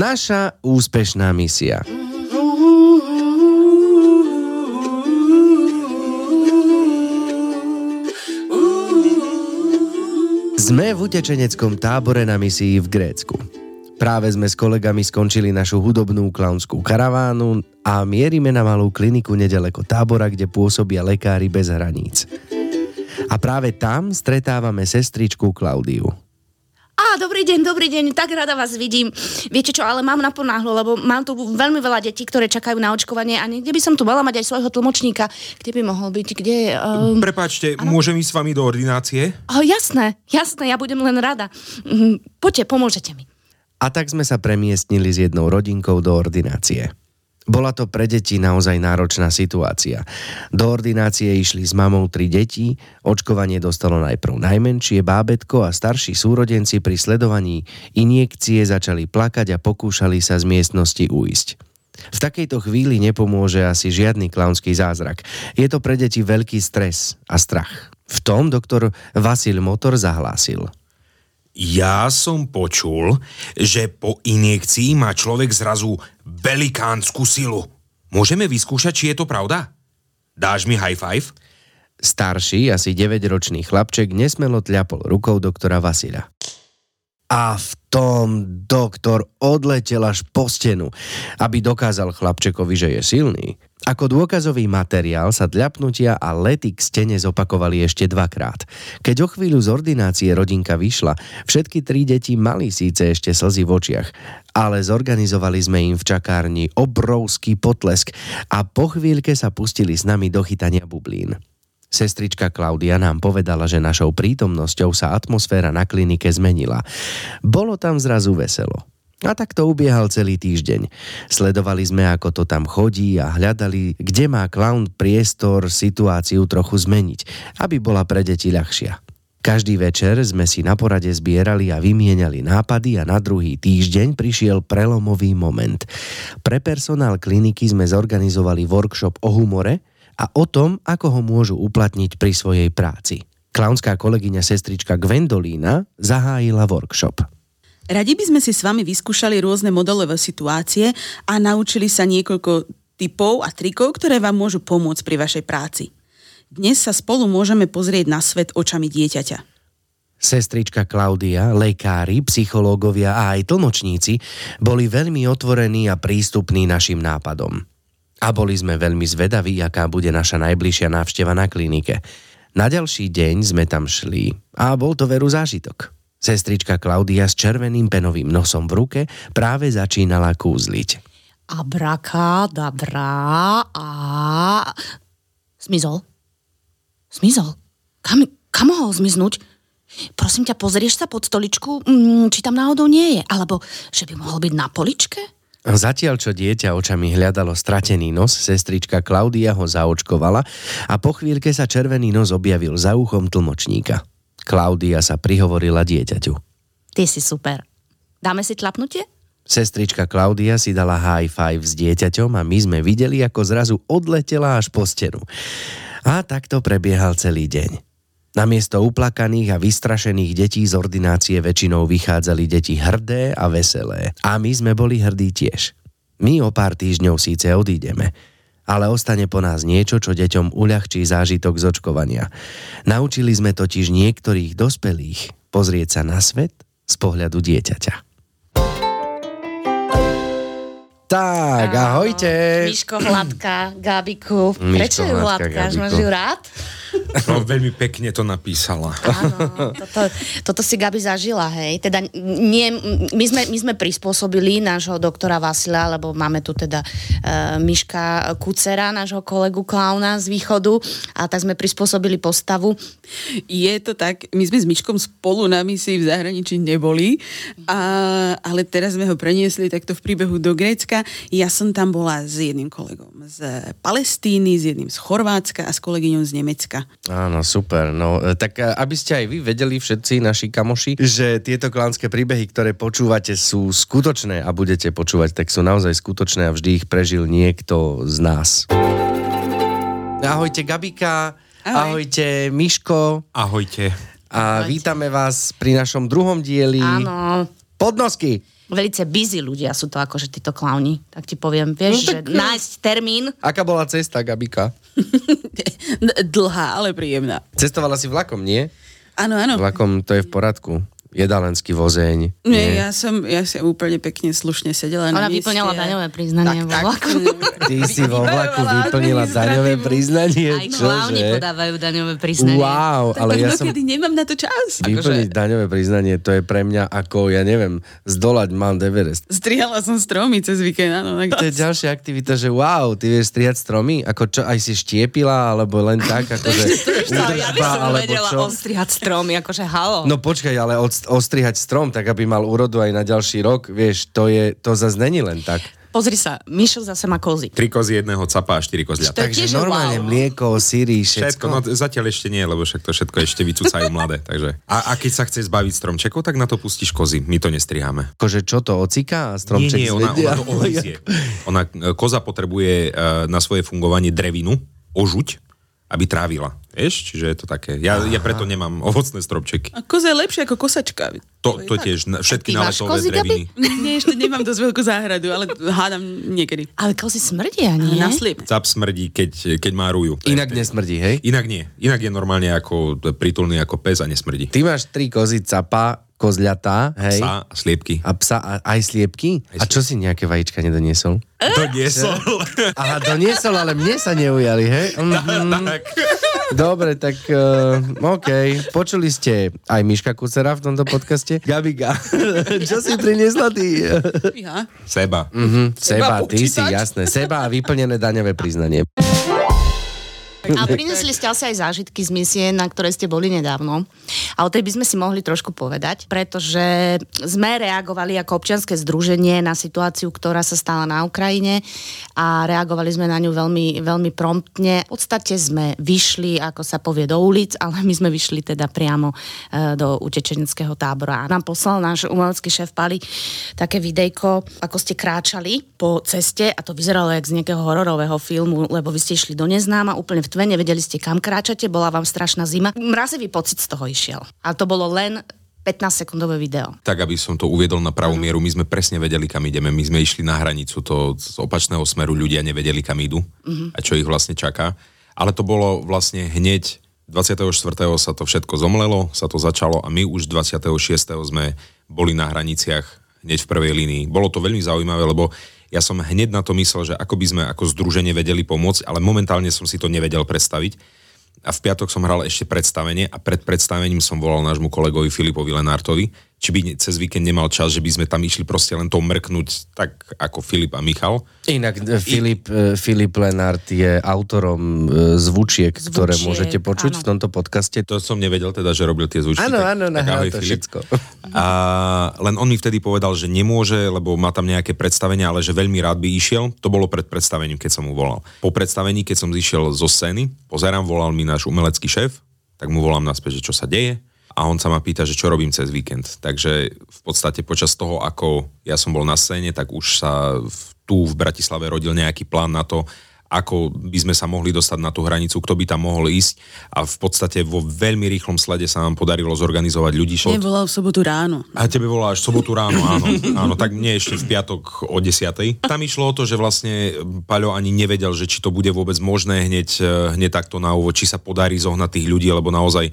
Naša úspešná misia. Sme v utečeneckom tábore na misii v Grécku. Práve sme s kolegami skončili našu hudobnú klaunskú karavánu a mierime na malú kliniku nedaleko tábora, kde pôsobia lekári bez hraníc. A práve tam stretávame sestričku Klaudiu. Á, dobrý deň, dobrý deň, tak rada vás vidím. Viete čo, ale mám naponáhlo, lebo mám tu veľmi veľa detí, ktoré čakajú na očkovanie a niekde by som tu mala mať aj svojho tlmočníka. Kde by mohol byť? Kde? Um... Prepačte, ano? môžem ísť s vami do ordinácie? Oh, jasné, jasné, ja budem len rada. Mhm, poďte, pomôžete mi. A tak sme sa premiestnili s jednou rodinkou do ordinácie. Bola to pre deti naozaj náročná situácia. Do ordinácie išli s mamou tri deti, očkovanie dostalo najprv najmenšie bábetko a starší súrodenci pri sledovaní injekcie začali plakať a pokúšali sa z miestnosti uísť. V takejto chvíli nepomôže asi žiadny klaunský zázrak. Je to pre deti veľký stres a strach. V tom doktor Vasil Motor zahlásil – ja som počul, že po injekcii má človek zrazu velikánsku silu. Môžeme vyskúšať, či je to pravda? Dáš mi high five? Starší, asi 9-ročný chlapček nesmelo tľapol rukou doktora Vasila. A v tom doktor odletel až po stenu, aby dokázal chlapčekovi, že je silný. Ako dôkazový materiál sa dľapnutia a lety k stene zopakovali ešte dvakrát. Keď o chvíľu z ordinácie rodinka vyšla, všetky tri deti mali síce ešte slzy v očiach, ale zorganizovali sme im v čakárni obrovský potlesk a po chvíľke sa pustili s nami do chytania bublín. Sestrička Klaudia nám povedala, že našou prítomnosťou sa atmosféra na klinike zmenila. Bolo tam zrazu veselo. A tak to ubiehal celý týždeň. Sledovali sme, ako to tam chodí a hľadali, kde má clown priestor situáciu trochu zmeniť, aby bola pre deti ľahšia. Každý večer sme si na porade zbierali a vymieniali nápady a na druhý týždeň prišiel prelomový moment. Pre personál kliniky sme zorganizovali workshop o humore a o tom, ako ho môžu uplatniť pri svojej práci. Klaunská kolegyňa sestrička Gwendolína zahájila workshop. Radi by sme si s vami vyskúšali rôzne modelové situácie a naučili sa niekoľko typov a trikov, ktoré vám môžu pomôcť pri vašej práci. Dnes sa spolu môžeme pozrieť na svet očami dieťaťa. Sestrička Klaudia, lekári, psychológovia a aj tlmočníci boli veľmi otvorení a prístupní našim nápadom. A boli sme veľmi zvedaví, aká bude naša najbližšia návšteva na klinike. Na ďalší deň sme tam šli a bol to veru zážitok. Sestrička Klaudia s červeným penovým nosom v ruke práve začínala kúzliť. Abrakadabra a... Zmizol. Zmizol. Kam, kam mohol zmiznúť? Prosím ťa, pozrieš sa pod stoličku, mm, či tam náhodou nie je. Alebo že by mohol byť na poličke? Zatiaľ, čo dieťa očami hľadalo stratený nos, sestrička Klaudia ho zaočkovala a po chvíľke sa červený nos objavil za uchom tlmočníka. Klaudia sa prihovorila dieťaťu. Ty si super. Dáme si tlapnutie? Sestrička Klaudia si dala high five s dieťaťom a my sme videli, ako zrazu odletela až po stenu. A takto prebiehal celý deň. Namiesto uplakaných a vystrašených detí z ordinácie väčšinou vychádzali deti hrdé a veselé. A my sme boli hrdí tiež. My o pár týždňov síce odídeme, ale ostane po nás niečo, čo deťom uľahčí zážitok z očkovania. Naučili sme totiž niektorých dospelých pozrieť sa na svet z pohľadu dieťaťa. Tak, ahojte. Miško Hladka, Gabiku. Prečo je Hladka? Máš ju rád? No, veľmi pekne to napísala. Áno, toto, toto si Gabi zažila, hej. Teda nie, my, sme, my sme prispôsobili nášho doktora Vasila, lebo máme tu teda uh, Miška Kucera, nášho kolegu klauna z východu, a tak sme prispôsobili postavu. Je to tak, my sme s Miškom spolu na misii v zahraničí neboli, a, ale teraz sme ho preniesli takto v príbehu do Grécka. Ja som tam bola s jedným kolegom z Palestíny, s jedným z Chorvátska a s kolegyňou z Nemecka. Áno, super. No, e, tak e, aby ste aj vy vedeli všetci naši kamoši, že tieto klánske príbehy, ktoré počúvate, sú skutočné a budete počúvať, tak sú naozaj skutočné a vždy ich prežil niekto z nás. Ahojte Gabika, Ahoj. ahojte Miško. Ahojte. A Ahojte. vítame vás pri našom druhom dieli. Áno. Podnosky. Velice busy ľudia sú to akože títo klauni. Tak ti poviem, vieš, No že tak- nájsť termín. Aká bola cesta, Gabika? Dlhá, ale príjemná. Cestovala si vlakom, nie? Áno, áno. Vlakom to je v poradku. Jedalenský vozeň. Nie, ja som, ja som úplne pekne slušne sedela na Ona mieste vyplňala daňové priznanie vo vlaku. Ty si vo vlaku vyplnila daňové priznanie, Aj čože? podávajú daňové priznanie. Wow, Tak ale ja som... nemám na to čas. Vyplniť Akože, daňové priznanie, to je pre mňa ako, ja neviem, zdolať Mount Everest. strihala som stromy cez víkend, áno. Tak To je ďalšia aktivita, že wow, ty vieš strihať stromy? Ako čo, aj si štiepila, alebo len tak, akože Ja by som vedela ostrihať stromy, akože halo. No počkaj, ale od, ostrihať strom, tak aby mal úrodu aj na ďalší rok, vieš, to je, to zase není len tak. Pozri sa, Mišo zase má kozy. Tri kozy jedného capa a štyri kozľata. Takže normálne wow. mlieko, síry, Všetko, no všetko. zatiaľ ešte nie, lebo však to všetko ešte vycúcajú mladé. Takže. A, a keď sa chce zbaviť stromčekov, tak na to pustíš kozy. My to nestriháme. Akože čo to, ocika a Nie, stromček nie, ona, ona to. Ona, e, koza potrebuje e, na svoje fungovanie drevinu, ožuť, aby trávila. Vieš, čiže je to také. Ja, ja preto nemám ovocné stromčeky. A koza je lepšia ako kosačka. To, to tak. tiež, na- všetky náletové dreviny. Nie, ešte nemám dosť veľkú záhradu, ale hádam niekedy. Ale kozy smrdia, nie? Na sliep. Cap smrdí, keď, keď má ruju. Inak nesmrdí, hej? Inak nie. Inak je normálne ako prítulný ako pes a nesmrdí. Ty máš tri kozy, capa, kozľatá, hej? Psa a sliepky. A psa a aj sliepky? A čo si nejaké vajíčka nedoniesol? To nie som. Aha, doniesol, ale mne sa neujali, hej? Mhm. tak. Dobre, tak uh, OK. Počuli ste aj Miška Kucera v tomto podcaste? Gabiga, čo si priniesla ty? Ja. Seba. Mhm, seba, ty si, jasné. Seba a vyplnené daňové priznanie. A prinesli ste asi aj zážitky z misie, na ktorej ste boli nedávno. A o tej by sme si mohli trošku povedať, pretože sme reagovali ako občianske združenie na situáciu, ktorá sa stala na Ukrajine a reagovali sme na ňu veľmi, veľmi promptne. V podstate sme vyšli, ako sa povie, do ulic, ale my sme vyšli teda priamo e, do utečeneckého tábora. A nám poslal náš umelecký šéf Pali také videjko, ako ste kráčali po ceste a to vyzeralo jak z nejakého hororového filmu, lebo vy ste išli do neznáma, úplne v tme, nevedeli ste kam kráčate, bola vám strašná zima. Mrazivý pocit z toho išiel. A to bolo len 15-sekundové video. Tak, aby som to uviedol na pravú mieru, my sme presne vedeli, kam ideme. My sme išli na hranicu, to z opačného smeru ľudia nevedeli, kam idú a čo ich vlastne čaká. Ale to bolo vlastne hneď 24. sa to všetko zomlelo, sa to začalo a my už 26. sme boli na hraniciach hneď v prvej línii. Bolo to veľmi zaujímavé, lebo ja som hneď na to myslel, že ako by sme ako združenie vedeli pomôcť, ale momentálne som si to nevedel predstaviť. A v piatok som hral ešte predstavenie a pred predstavením som volal nášmu kolegovi Filipovi Lenártovi, či by cez víkend nemal čas, že by sme tam išli proste len to mrknúť tak ako Filip a Michal. Inak e, Filip, e, Filip Lenart je autorom e, zvučiek, ktoré Zvučiek, môžete počuť áno. v tomto podcaste. To som nevedel teda, že robil tie zvučky. Áno, tak- áno, tak nahral ahoj, to Filip. všetko. A len on mi vtedy povedal, že nemôže, lebo má tam nejaké predstavenia, ale že veľmi rád by išiel. To bolo pred predstavením, keď som mu volal. Po predstavení, keď som zišiel zo scény, pozerám, volal mi náš umelecký šéf, tak mu volám naspäť, že čo sa deje. A on sa ma pýta, že čo robím cez víkend. Takže v podstate počas toho, ako ja som bol na scéne, tak už sa v, tu v Bratislave rodil nejaký plán na to, ako by sme sa mohli dostať na tú hranicu, kto by tam mohol ísť. A v podstate vo veľmi rýchlom slede sa nám podarilo zorganizovať ľudí. Šlo- Mne volal v sobotu ráno. a tebe volá až v sobotu ráno, áno. Áno, tak nie ešte v piatok o 10. Tam išlo o to, že vlastne Paľo ani nevedel, že či to bude vôbec možné hneď, eh, hneď takto na úvod, či sa podarí zohnať tých ľudí, lebo naozaj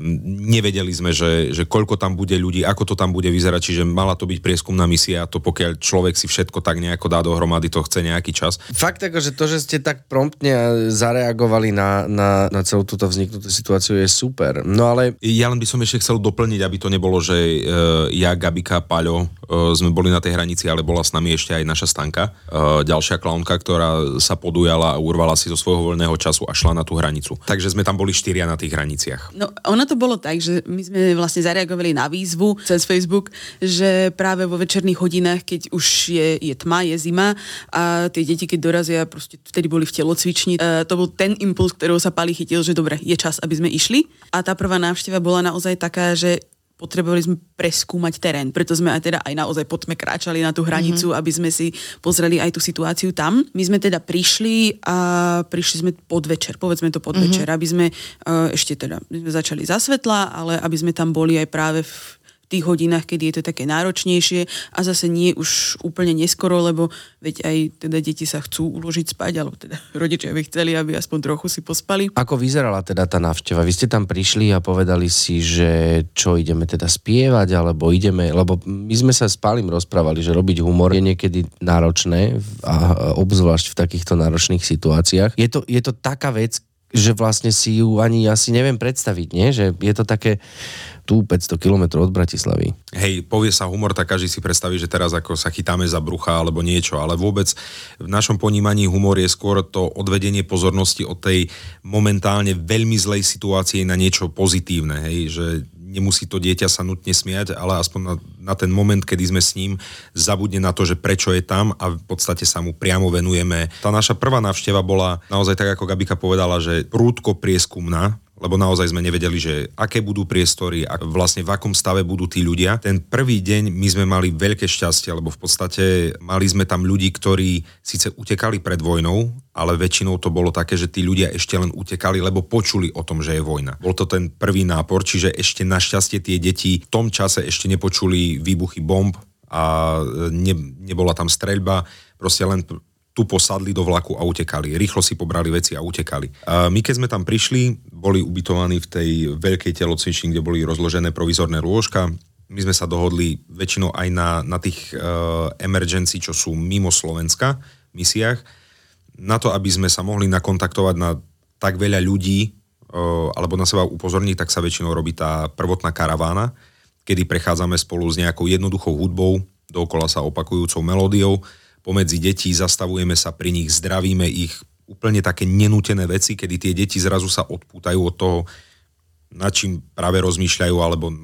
nevedeli sme, že, že koľko tam bude ľudí, ako to tam bude vyzerať, čiže mala to byť prieskumná misia a to pokiaľ človek si všetko tak nejako dá dohromady, to chce nejaký čas. Fakt ako, že to, že ste tak promptne zareagovali na, na, na celú túto vzniknutú situáciu je super. No ale Ja len by som ešte chcel doplniť, aby to nebolo, že e, ja, Gabika, Paľo e, sme boli na tej hranici, ale bola s nami ešte aj naša Stanka, e, ďalšia klaunka, ktorá sa podujala a urvala si zo svojho voľného času a šla na tú hranicu. Takže sme tam boli štyria na tých hraniciach. No, ono to bolo tak, že my sme vlastne zareagovali na výzvu cez Facebook, že práve vo večerných hodinách, keď už je, je tma, je zima a tie deti, keď dorazia, proste vtedy boli v telocvični, e, to bol ten impuls, ktorého sa Pali chytil, že dobre, je čas, aby sme išli. A tá prvá návšteva bola naozaj taká, že potrebovali sme preskúmať terén, preto sme aj teda aj naozaj pod sme kráčali na tú hranicu, mm-hmm. aby sme si pozreli aj tú situáciu tam. My sme teda prišli a prišli sme podvečer, povedzme to podvečer, mm-hmm. aby sme uh, ešte teda, my sme začali za svetla, ale aby sme tam boli aj práve v tých hodinách, kedy je to také náročnejšie a zase nie už úplne neskoro, lebo veď aj teda deti sa chcú uložiť spať, alebo teda rodičia by chceli, aby aspoň trochu si pospali. Ako vyzerala teda tá návšteva? Vy ste tam prišli a povedali si, že čo ideme teda spievať, alebo ideme, lebo my sme sa s Pálim rozprávali, že robiť humor je niekedy náročné a obzvlášť v takýchto náročných situáciách. Je to, je to taká vec, že vlastne si ju ani asi neviem predstaviť, nie? Že je to také tu 500 km od Bratislavy. Hej, povie sa humor, tak každý si predstaví, že teraz ako sa chytáme za brucha alebo niečo, ale vôbec v našom ponímaní humor je skôr to odvedenie pozornosti od tej momentálne veľmi zlej situácie na niečo pozitívne, hej, že nemusí to dieťa sa nutne smiať, ale aspoň na, na ten moment, kedy sme s ním, zabudne na to, že prečo je tam a v podstate sa mu priamo venujeme. Tá naša prvá návšteva bola naozaj tak, ako Gabika povedala, že prúdko prieskumná, lebo naozaj sme nevedeli, že aké budú priestory a vlastne v akom stave budú tí ľudia. Ten prvý deň my sme mali veľké šťastie, lebo v podstate mali sme tam ľudí, ktorí síce utekali pred vojnou, ale väčšinou to bolo také, že tí ľudia ešte len utekali, lebo počuli o tom, že je vojna. Bol to ten prvý nápor, čiže ešte našťastie tie deti v tom čase ešte nepočuli výbuchy bomb a ne, nebola tam streľba, proste len tu posadli do vlaku a utekali. Rýchlo si pobrali veci a utekali. My keď sme tam prišli, boli ubytovaní v tej veľkej telocvični, kde boli rozložené provizorné lôžka. My sme sa dohodli väčšinou aj na, na tých uh, emergency, čo sú mimo Slovenska, misiách, na to, aby sme sa mohli nakontaktovať na tak veľa ľudí, uh, alebo na seba upozorniť, tak sa väčšinou robí tá prvotná karavána, kedy prechádzame spolu s nejakou jednoduchou hudbou, dookola sa opakujúcou melódiou, pomedzi detí, zastavujeme sa pri nich, zdravíme ich, úplne také nenútené veci, kedy tie deti zrazu sa odpútajú od toho, nad čím práve rozmýšľajú, alebo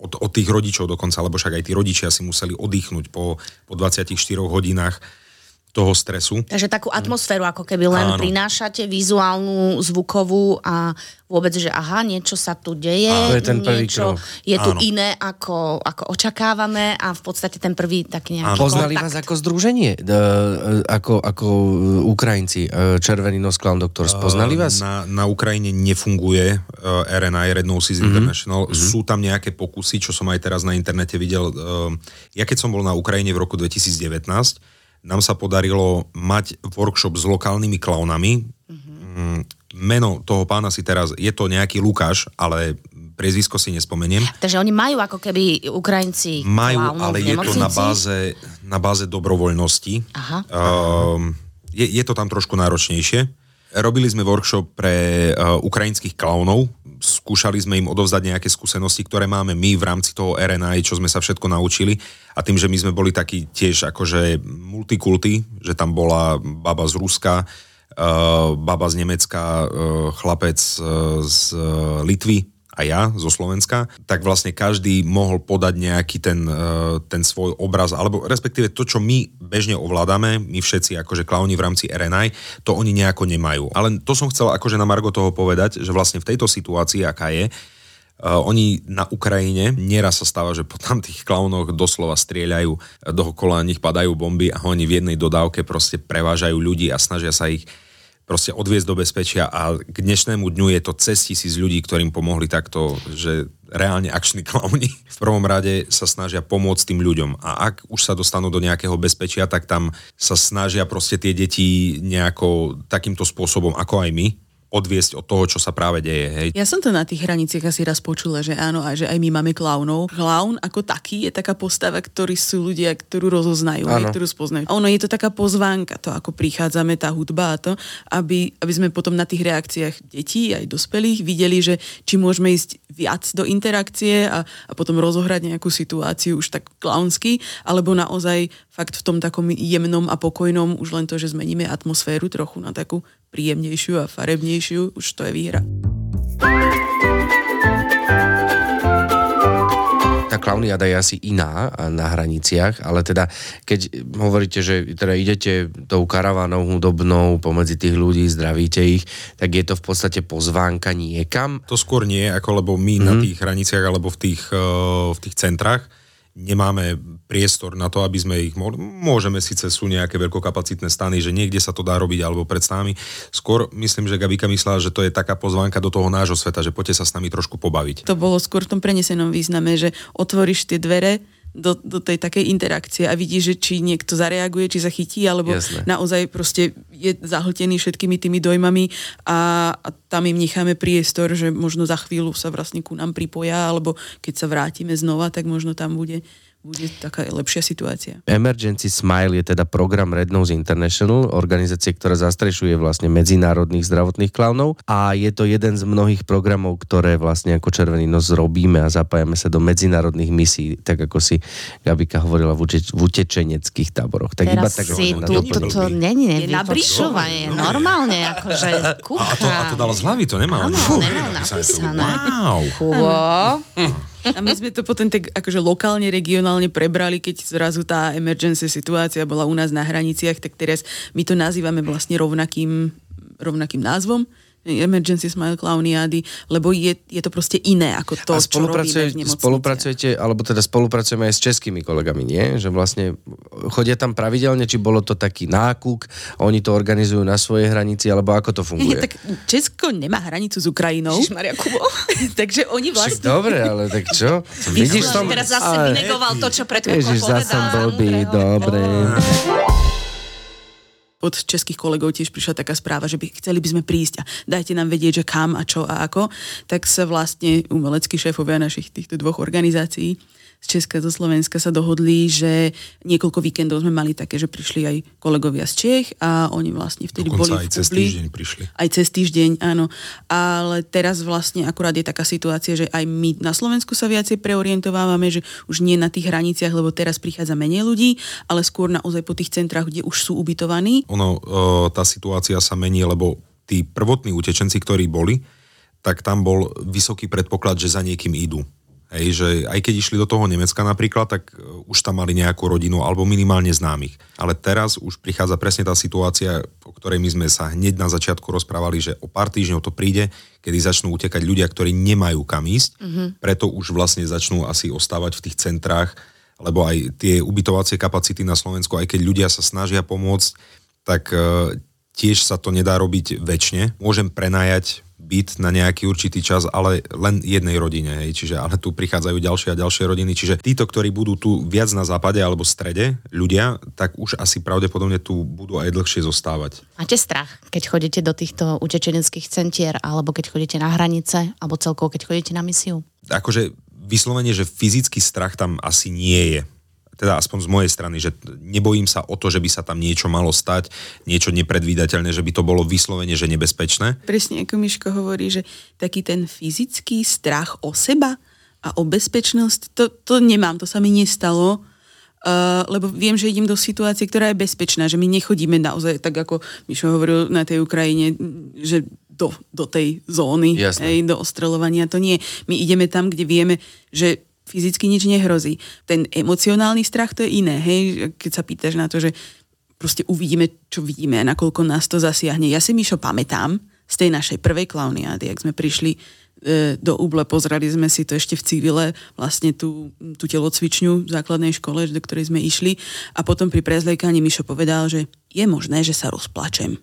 od, od tých rodičov dokonca, lebo však aj tí rodičia si museli oddychnúť po, po 24 hodinách toho stresu. Takže takú atmosféru ako keby len Áno. prinášate, vizuálnu, zvukovú a vôbec, že aha, niečo sa tu deje, to je ten prvý niečo krok. je tu Áno. iné, ako, ako očakávame a v podstate ten prvý taký nejaký Poznali kontakt. vás ako združenie, e, ako, ako Ukrajinci, e, Červený nos Clown Doktor, spoznali vás? Na, na Ukrajine nefunguje e, RNI, Red Noses mm-hmm. International. Mm-hmm. Sú tam nejaké pokusy, čo som aj teraz na internete videl. Ja keď som bol na Ukrajine v roku 2019, nám sa podarilo mať workshop s lokálnymi klaunami. Mm-hmm. Meno toho pána si teraz, je to nejaký Lukáš, ale priezvisko si nespomeniem. Takže oni majú ako keby Ukrajinci Majú, ale je to na báze, na báze dobrovoľnosti. Aha. Uh, je, je to tam trošku náročnejšie. Robili sme workshop pre uh, ukrajinských klaunov, skúšali sme im odovzdať nejaké skúsenosti, ktoré máme my v rámci toho RNA, čo sme sa všetko naučili. A tým, že my sme boli takí tiež akože multikulty, že tam bola baba z Ruska, uh, baba z Nemecka, uh, chlapec uh, z Litvy, a ja zo Slovenska, tak vlastne každý mohol podať nejaký ten, e, ten svoj obraz, alebo respektíve to, čo my bežne ovládame, my všetci akože klauni v rámci RNI, to oni nejako nemajú. Ale to som chcel akože na Margo toho povedať, že vlastne v tejto situácii, aká je, Uh, oni na Ukrajine, nieraz sa stáva, že po tam tých klaunoch doslova strieľajú, dokola nich padajú bomby a oni v jednej dodávke proste prevážajú ľudí a snažia sa ich proste odviezť do bezpečia a k dnešnému dňu je to cez tisíc ľudí, ktorým pomohli takto, že reálne akční klauni v prvom rade sa snažia pomôcť tým ľuďom. A ak už sa dostanú do nejakého bezpečia, tak tam sa snažia proste tie deti nejako takýmto spôsobom, ako aj my, odviesť od toho, čo sa práve deje. Hej. Ja som to na tých hraniciach asi raz počula, že áno, a že aj my máme klaunov. Klaun ako taký je taká postava, ktorí sú ľudia, ktorú rozoznajú, aj, ktorú spoznajú. A ono je to taká pozvánka, to ako prichádzame, tá hudba a to, aby, aby sme potom na tých reakciách detí aj dospelých videli, že či môžeme ísť viac do interakcie a, a potom rozohrať nejakú situáciu už tak klaunsky, alebo naozaj fakt v tom takom jemnom a pokojnom už len to, že zmeníme atmosféru trochu na takú príjemnejšiu a farebnejšiu, už to je výhra. tá klauniada je asi iná na hraniciach, ale teda keď hovoríte, že teda idete tou karavánou hudobnou pomedzi tých ľudí, zdravíte ich, tak je to v podstate pozvánka niekam? To skôr nie, ako lebo my mm. na mhm. tých hraniciach alebo v tých, uh, v tých centrách nemáme priestor na to, aby sme ich mohli... Môžeme síce, sú nejaké veľkokapacitné stany, že niekde sa to dá robiť alebo pred nami. Skôr myslím, že Gabika myslela, že to je taká pozvánka do toho nášho sveta, že poďte sa s nami trošku pobaviť. To bolo skôr v tom prenesenom význame, že otvoríš tie dvere do, do tej takej interakcie a vidí, že či niekto zareaguje, či zachytí, alebo Jasné. naozaj proste je zahltený všetkými tými dojmami a, a tam im necháme priestor, že možno za chvíľu sa vlastne ku nám pripoja, alebo keď sa vrátime znova, tak možno tam bude bude taká lepšia situácia. Emergency Smile je teda program Red Nose International, organizácie, ktorá zastrešuje vlastne medzinárodných zdravotných klaunov a je to jeden z mnohých programov, ktoré vlastne ako Červený nos robíme a zapájame sa do medzinárodných misií, tak ako si Gabika hovorila v, uteč- v utečeneckých táboroch. Tak iba Teraz tak si tu, doplnenie. toto není nevypočúvanie, normálne, akože A, a, to, a to dal z hlavy, to nemal. Áno, napísané to. napísané. Wow. A my sme to potom tak akože lokálne, regionálne prebrali, keď zrazu tá emergency situácia bola u nás na hraniciach, tak teraz my to nazývame vlastne rovnakým, rovnakým názvom. Emergency Smile Clowniady, lebo je, je to proste iné ako to, a čo robíme v spolupracujete, alebo teda spolupracujeme aj s českými kolegami, nie? Že vlastne chodia tam pravidelne, či bolo to taký nákuk, oni to organizujú na svojej hranici, alebo ako to funguje? tak Česko nemá hranicu s Ukrajinou, Maria Kubo. takže oni Však vlastne... dobre, ale tak čo? Vidíš som... Teraz zase ale- vynegoval to, čo pred chvíľkou Ježiš, zase som blbý, dobre. Od českých kolegov tiež prišla taká správa, že by chceli by sme prísť a dajte nám vedieť, že kam a čo a ako, tak sa vlastne umeleckí šéfovia našich týchto dvoch organizácií z Česka, zo Slovenska sa dohodli, že niekoľko víkendov sme mali také, že prišli aj kolegovia z Čech a oni vlastne vtedy boli Dokonca v aj cez Kubli. týždeň prišli. Aj cez týždeň, áno. Ale teraz vlastne akurát je taká situácia, že aj my na Slovensku sa viacej preorientovávame, že už nie na tých hraniciach, lebo teraz prichádza menej ľudí, ale skôr naozaj po tých centrách, kde už sú ubytovaní. Ono, o, tá situácia sa mení, lebo tí prvotní utečenci, ktorí boli, tak tam bol vysoký predpoklad, že za niekým idú. Hej, že aj keď išli do toho Nemecka napríklad, tak e, už tam mali nejakú rodinu alebo minimálne známych. Ale teraz už prichádza presne tá situácia, o ktorej my sme sa hneď na začiatku rozprávali, že o pár týždňov to príde, kedy začnú utekať ľudia, ktorí nemajú kam ísť, mm-hmm. preto už vlastne začnú asi ostávať v tých centrách, lebo aj tie ubytovacie kapacity na Slovensku, aj keď ľudia sa snažia pomôcť, tak e, tiež sa to nedá robiť väčšine. Môžem prenajať byt na nejaký určitý čas, ale len jednej rodine, hej. Čiže, ale tu prichádzajú ďalšie a ďalšie rodiny. Čiže títo, ktorí budú tu viac na západe alebo strede, ľudia, tak už asi pravdepodobne tu budú aj dlhšie zostávať. Máte strach, keď chodíte do týchto utečeneckých centier, alebo keď chodíte na hranice, alebo celkovo, keď chodíte na misiu? Akože vyslovene, že fyzický strach tam asi nie je. Teda aspoň z mojej strany, že nebojím sa o to, že by sa tam niečo malo stať, niečo nepredvídateľné, že by to bolo vyslovene, že nebezpečné. Presne ako Miško hovorí, že taký ten fyzický strach o seba a o bezpečnosť, to, to nemám, to sa mi nestalo, uh, lebo viem, že idem do situácie, ktorá je bezpečná, že my nechodíme naozaj tak, ako Mišo hovoril na tej Ukrajine, že do, do tej zóny, hej, do ostreľovania, to nie. My ideme tam, kde vieme, že fyzicky nič nehrozí. Ten emocionálny strach to je iné, hej, keď sa pýtaš na to, že proste uvidíme, čo vidíme a nakoľko nás to zasiahne. Ja si, Mišo, pamätám z tej našej prvej klauniády, ak sme prišli e, do Uble, pozreli sme si to ešte v civile, vlastne tú, tú telocvičňu v základnej škole, do ktorej sme išli a potom pri prezlejkaní Mišo povedal, že je možné, že sa rozplačem.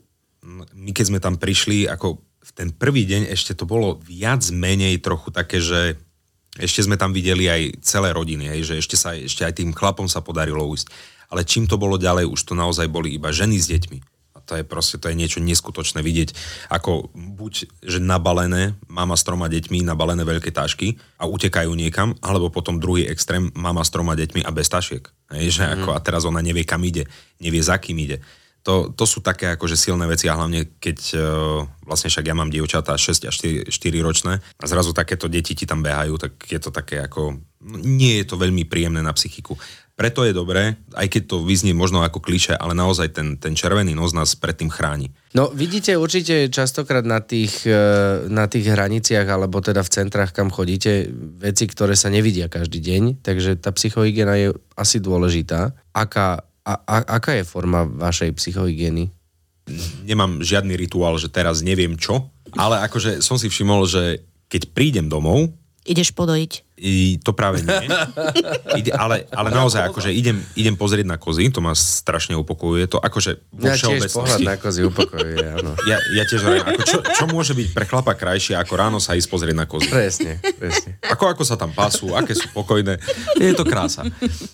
my keď sme tam prišli, ako v ten prvý deň ešte to bolo viac menej trochu také, že ešte sme tam videli aj celé rodiny, hej, že ešte, sa, ešte aj tým chlapom sa podarilo ujsť. Ale čím to bolo ďalej, už to naozaj boli iba ženy s deťmi. A to je proste, to je niečo neskutočné vidieť, ako buď, že nabalené, mama s troma deťmi, nabalené veľké tašky a utekajú niekam, alebo potom druhý extrém, mama s troma deťmi a bez tašiek. Hej, že ako, a teraz ona nevie, kam ide, nevie, za kým ide. To, to sú také akože silné veci a hlavne keď uh, vlastne však ja mám dievčatá 6 a 4, 4 ročné a zrazu takéto deti ti tam behajú, tak je to také ako, no, nie je to veľmi príjemné na psychiku. Preto je dobré, aj keď to vyznie možno ako kliše, ale naozaj ten, ten červený nos nás predtým chráni. No vidíte určite častokrát na tých, e, na tých hraniciach alebo teda v centrách, kam chodíte, veci, ktoré sa nevidia každý deň, takže tá psychohygiena je asi dôležitá. Aká, a, a, aká je forma vašej psychohygieny? Nemám žiadny rituál, že teraz neviem čo, ale akože som si všimol, že keď prídem domov, Ideš podojiť. I to práve nie. Ide, ale, ale naozaj, akože idem, idem pozrieť na kozy, to ma strašne upokojuje. To akože vo Ja tiež pohľad na kozy upokojuje, áno. Ja, ja tiež ako čo, čo môže byť pre chlapa krajšie, ako ráno sa ísť pozrieť na kozy? Presne, presne. Ako, ako sa tam pasú, aké sú pokojné. Je to krása.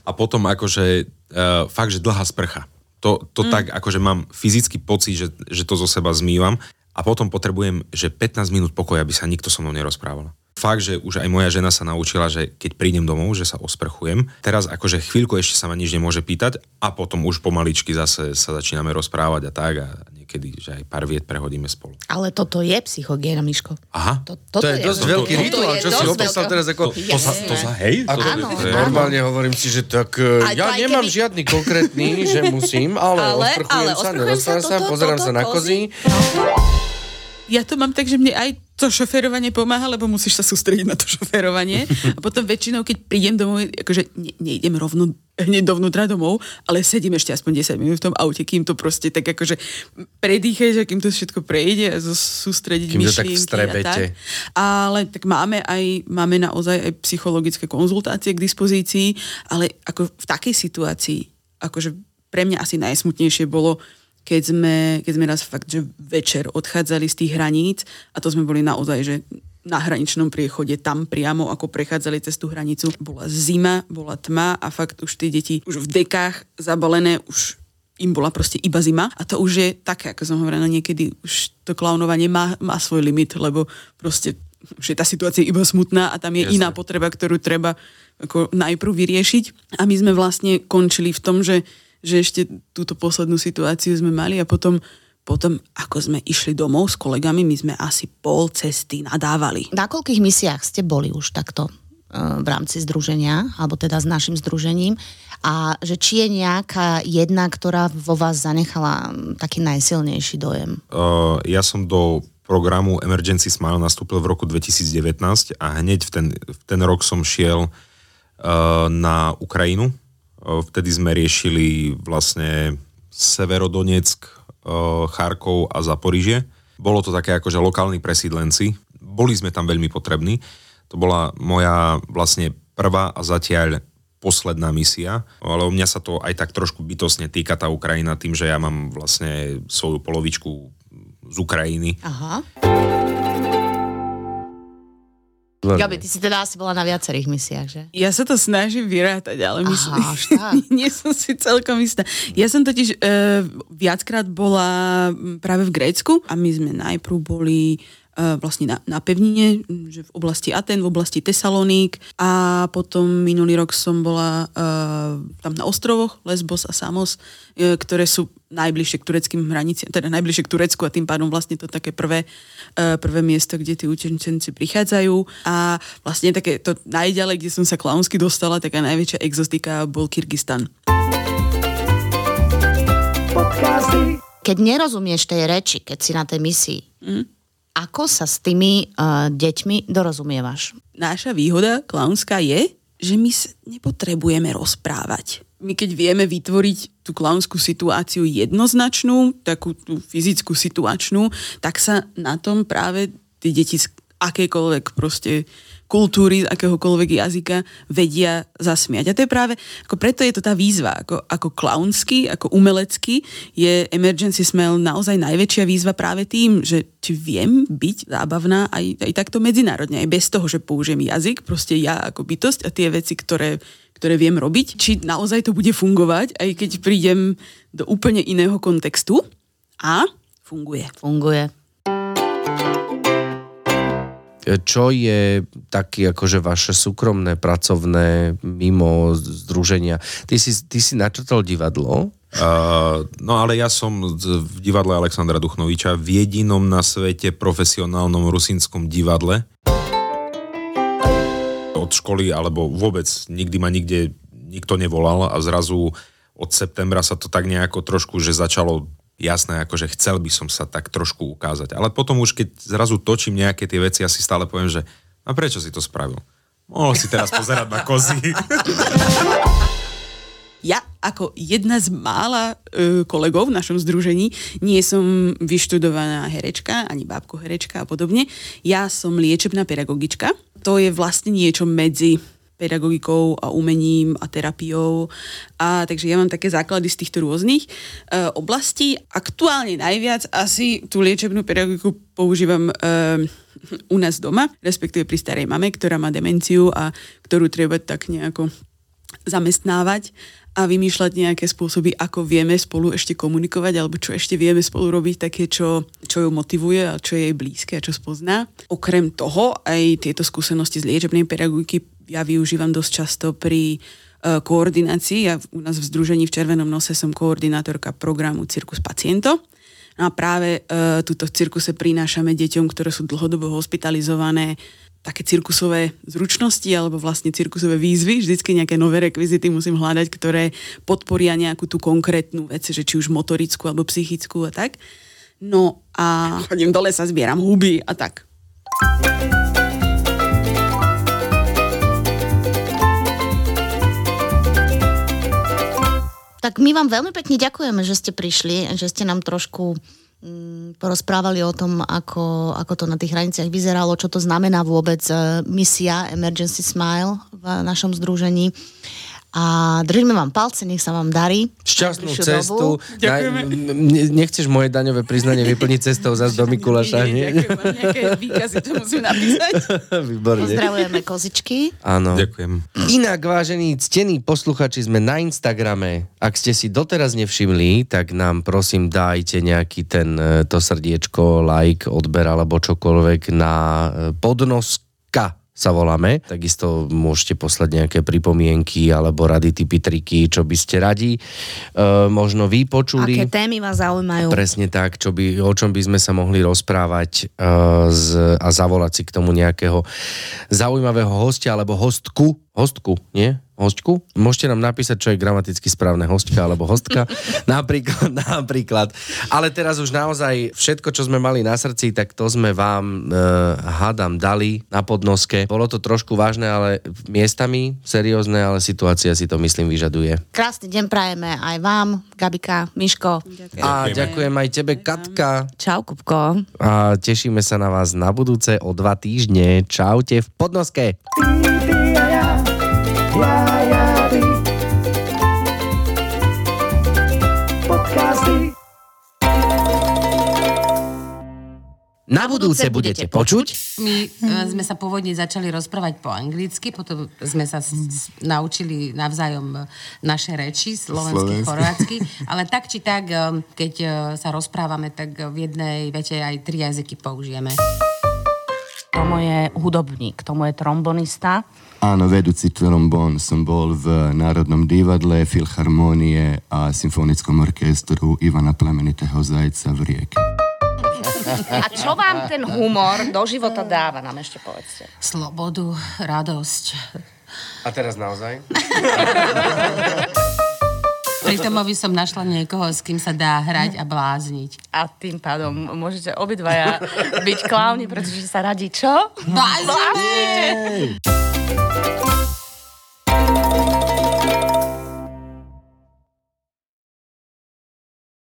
A potom akože uh, fakt, že dlhá sprcha. To, to mm. tak, akože mám fyzický pocit, že, že to zo seba zmývam a potom potrebujem, že 15 minút pokoja, aby sa nikto so mnou nerozprával. Fakt, že už aj moja žena sa naučila, že keď prídem domov, že sa osprchujem. Teraz akože chvíľku ešte sa ma nič nemôže pýtať a potom už pomaličky zase sa začíname rozprávať a tak a niekedy, že aj pár viet prehodíme spolu. Ale toto je psychogiena, Miško. Aha, To, To je dosť veľký toto rituál, je čo si opísal teraz ako... to, za, to za hej? Ako, Áno, áno. normálne hovorím si, že tak e, Aj to ja nemám keby- žiadny konkrétny, že musím, ale, Ale- osprchujem ale sa, nerozprávam sa, sa, toto, pozerám toto, sa na kozy. Ja to mám tak, že mne aj to šoférovanie pomáha, lebo musíš sa sústrediť na to šoférovanie. A potom väčšinou, keď prídem domov, akože ne, nejdem rovno hneď dovnútra domov, ale sedím ešte aspoň 10 minút v tom aute, kým to proste tak akože predýcháš a kým to všetko prejde a sústrediť Kým to tak myšlienky vstrebete. a tak. Ale tak máme aj, máme naozaj aj psychologické konzultácie k dispozícii, ale ako v takej situácii, akože pre mňa asi najsmutnejšie bolo, keď sme, keď sme raz fakt, že večer odchádzali z tých hraníc a to sme boli naozaj, že na hraničnom priechode tam priamo, ako prechádzali cez tú hranicu. Bola zima, bola tma a fakt už tie deti už v dekách zabalené, už im bola proste iba zima a to už je také, ako som hovorila niekedy, už to klaunovanie má, má svoj limit, lebo proste už je tá situácia iba smutná a tam je Jasne. iná potreba, ktorú treba ako najprv vyriešiť. A my sme vlastne končili v tom, že, že ešte túto poslednú situáciu sme mali a potom potom, ako sme išli domov s kolegami, my sme asi pol cesty nadávali. Na koľkých misiách ste boli už takto eh, v rámci združenia, alebo teda s našim združením? A že či je nejaká jedna, ktorá vo vás zanechala taký najsilnejší dojem? Uh, ja som do programu Emergency Smile nastúpil v roku 2019 a hneď v ten, v ten rok som šiel uh, na Ukrajinu. Uh, vtedy sme riešili vlastne Severodonetsk, uh, Charkov a Zaporižie. Bolo to také akože lokálni presídlenci. Boli sme tam veľmi potrební. To bola moja vlastne prvá a zatiaľ posledná misia, ale mňa sa to aj tak trošku bytosne týka tá Ukrajina tým, že ja mám vlastne svoju polovičku z Ukrajiny. Aha. Gabi, ty si teda asi bola na viacerých misiách, že? Ja sa to snažím vyrátať, ale Aha, myslím, nie som si celkom istá. Ja som totiž uh, viackrát bola práve v Grécku a my sme najprv boli vlastne na, na pevnine, že v oblasti Aten, v oblasti Tesaloník a potom minulý rok som bola uh, tam na ostrovoch Lesbos a Samos, uh, ktoré sú najbližšie k tureckým hraniciam, teda najbližšie k Turecku a tým pádom vlastne to také prvé, uh, prvé miesto, kde tí utečenci prichádzajú a vlastne také to najďalej, kde som sa klaunsky dostala, taká najväčšia exotika bol Kyrgyzstan. Keď nerozumieš tej reči, keď si na tej misii, Mhm. Ako sa s tými uh, deťmi dorozumievaš? Naša výhoda klaunská je, že my nepotrebujeme rozprávať. My keď vieme vytvoriť tú klaunskú situáciu jednoznačnú, takú tú fyzickú situačnú, tak sa na tom práve tie deti z akékoľvek proste kultúry, akéhokoľvek jazyka vedia zasmiať. A to je práve, ako preto je to tá výzva, ako, ako klaunsky, ako umelecký, je Emergency Smell naozaj najväčšia výzva práve tým, že či viem byť zábavná aj, aj takto medzinárodne, aj bez toho, že použijem jazyk, proste ja ako bytosť a tie veci, ktoré, ktoré viem robiť, či naozaj to bude fungovať, aj keď prídem do úplne iného kontextu a funguje. Funguje. Čo je taký akože vaše súkromné, pracovné, mimo združenia? Ty si, ty si načrtol divadlo, Uh, no ale ja som v divadle Alexandra Duchnoviča v jedinom na svete profesionálnom rusínskom divadle. Od školy alebo vôbec nikdy ma nikde nikto nevolal a zrazu od septembra sa to tak nejako trošku, že začalo jasné, akože chcel by som sa tak trošku ukázať. Ale potom už keď zrazu točím nejaké tie veci, ja si stále poviem, že a prečo si to spravil? Mohol si teraz pozerať na kozy. Ja ako jedna z mála e, kolegov v našom združení nie som vyštudovaná herečka, ani bábko herečka a podobne. Ja som liečebná pedagogička. To je vlastne niečo medzi pedagogikou a umením a terapiou. A takže ja mám také základy z týchto rôznych e, oblastí. Aktuálne najviac asi tú liečebnú pedagogiku používam e, u nás doma, respektíve pri starej mame, ktorá má demenciu a ktorú treba tak nejako zamestnávať a vymýšľať nejaké spôsoby, ako vieme spolu ešte komunikovať, alebo čo ešte vieme spolu robiť, také, čo, čo ju motivuje a čo je jej blízke a čo spozná. Okrem toho, aj tieto skúsenosti z liečebnej pedagogiky ja využívam dosť často pri uh, koordinácii. Ja u nás v Združení v Červenom nose som koordinátorka programu Cirkus Paciento. No a práve uh, túto cirkuse prinášame deťom, ktoré sú dlhodobo hospitalizované, také cirkusové zručnosti alebo vlastne cirkusové výzvy, vždycky nejaké nové rekvizity musím hľadať, ktoré podporia nejakú tú konkrétnu vec, že či už motorickú alebo psychickú a tak. No a chodím do lesa, zbieram huby a tak. Tak my vám veľmi pekne ďakujeme, že ste prišli, že ste nám trošku Mm, porozprávali o tom, ako, ako to na tých hraniciach vyzeralo, čo to znamená vôbec e, misia Emergency Smile v našom združení a držíme vám palce, nech sa vám darí. Šťastnú cestu. Ďakujeme. Nechceš moje daňové priznanie vyplniť cestou zase do Mikuláša, nie? Ďakujem, nejaké výkazy, čo musím napísať. Výborne. Pozdravujeme kozičky. Áno. Ďakujem. Inak, vážení, ctení posluchači, sme na Instagrame. Ak ste si doteraz nevšimli, tak nám prosím dajte nejaký ten, e, to srdiečko, like, odber alebo čokoľvek na e, podnoska sa voláme. Takisto môžete poslať nejaké pripomienky alebo rady, typy, triky, čo by ste radi e, možno vy počuli. Aké témy vás zaujímajú? Presne tak, čo by, o čom by sme sa mohli rozprávať e, z, a zavolať si k tomu nejakého zaujímavého hostia alebo hostku. Hostku, nie? hostku. Môžete nám napísať, čo je gramaticky správne hostka alebo hostka. napríklad, napríklad. Ale teraz už naozaj všetko, čo sme mali na srdci, tak to sme vám, e, hádam, dali na podnoske. Bolo to trošku vážne, ale miestami seriózne, ale situácia si to, myslím, vyžaduje. Krásny deň prajeme aj vám, Gabika, Miško. Ďakujem. A ďakujem aj tebe, Katka. Čau, Kupko. A tešíme sa na vás na budúce o dva týždne. Čaute v podnoske. Na budúce budete počuť. My e, sme sa pôvodne začali rozprávať po anglicky, potom sme sa s- s- naučili navzájom e, naše reči, slovensky, Slovensky. chorvátsky, ale tak či tak, e, keď e, sa rozprávame, tak v jednej vete aj tri jazyky použijeme. Tomo je hudobník, Tomo je trombonista. Áno, vedúci trombón som bol v Národnom divadle, Filharmonie a Symfonickom orchestru Ivana Plemenitého Zajca v Rieke. A čo vám ten humor do života dáva, nám ešte povedzte. Slobodu, radosť. A teraz naozaj? Pri Tomovi som našla niekoho, s kým sa dá hrať a blázniť. A tým pádom môžete obidvaja byť klauni, pretože sa radí čo? Blázniť! Thank you.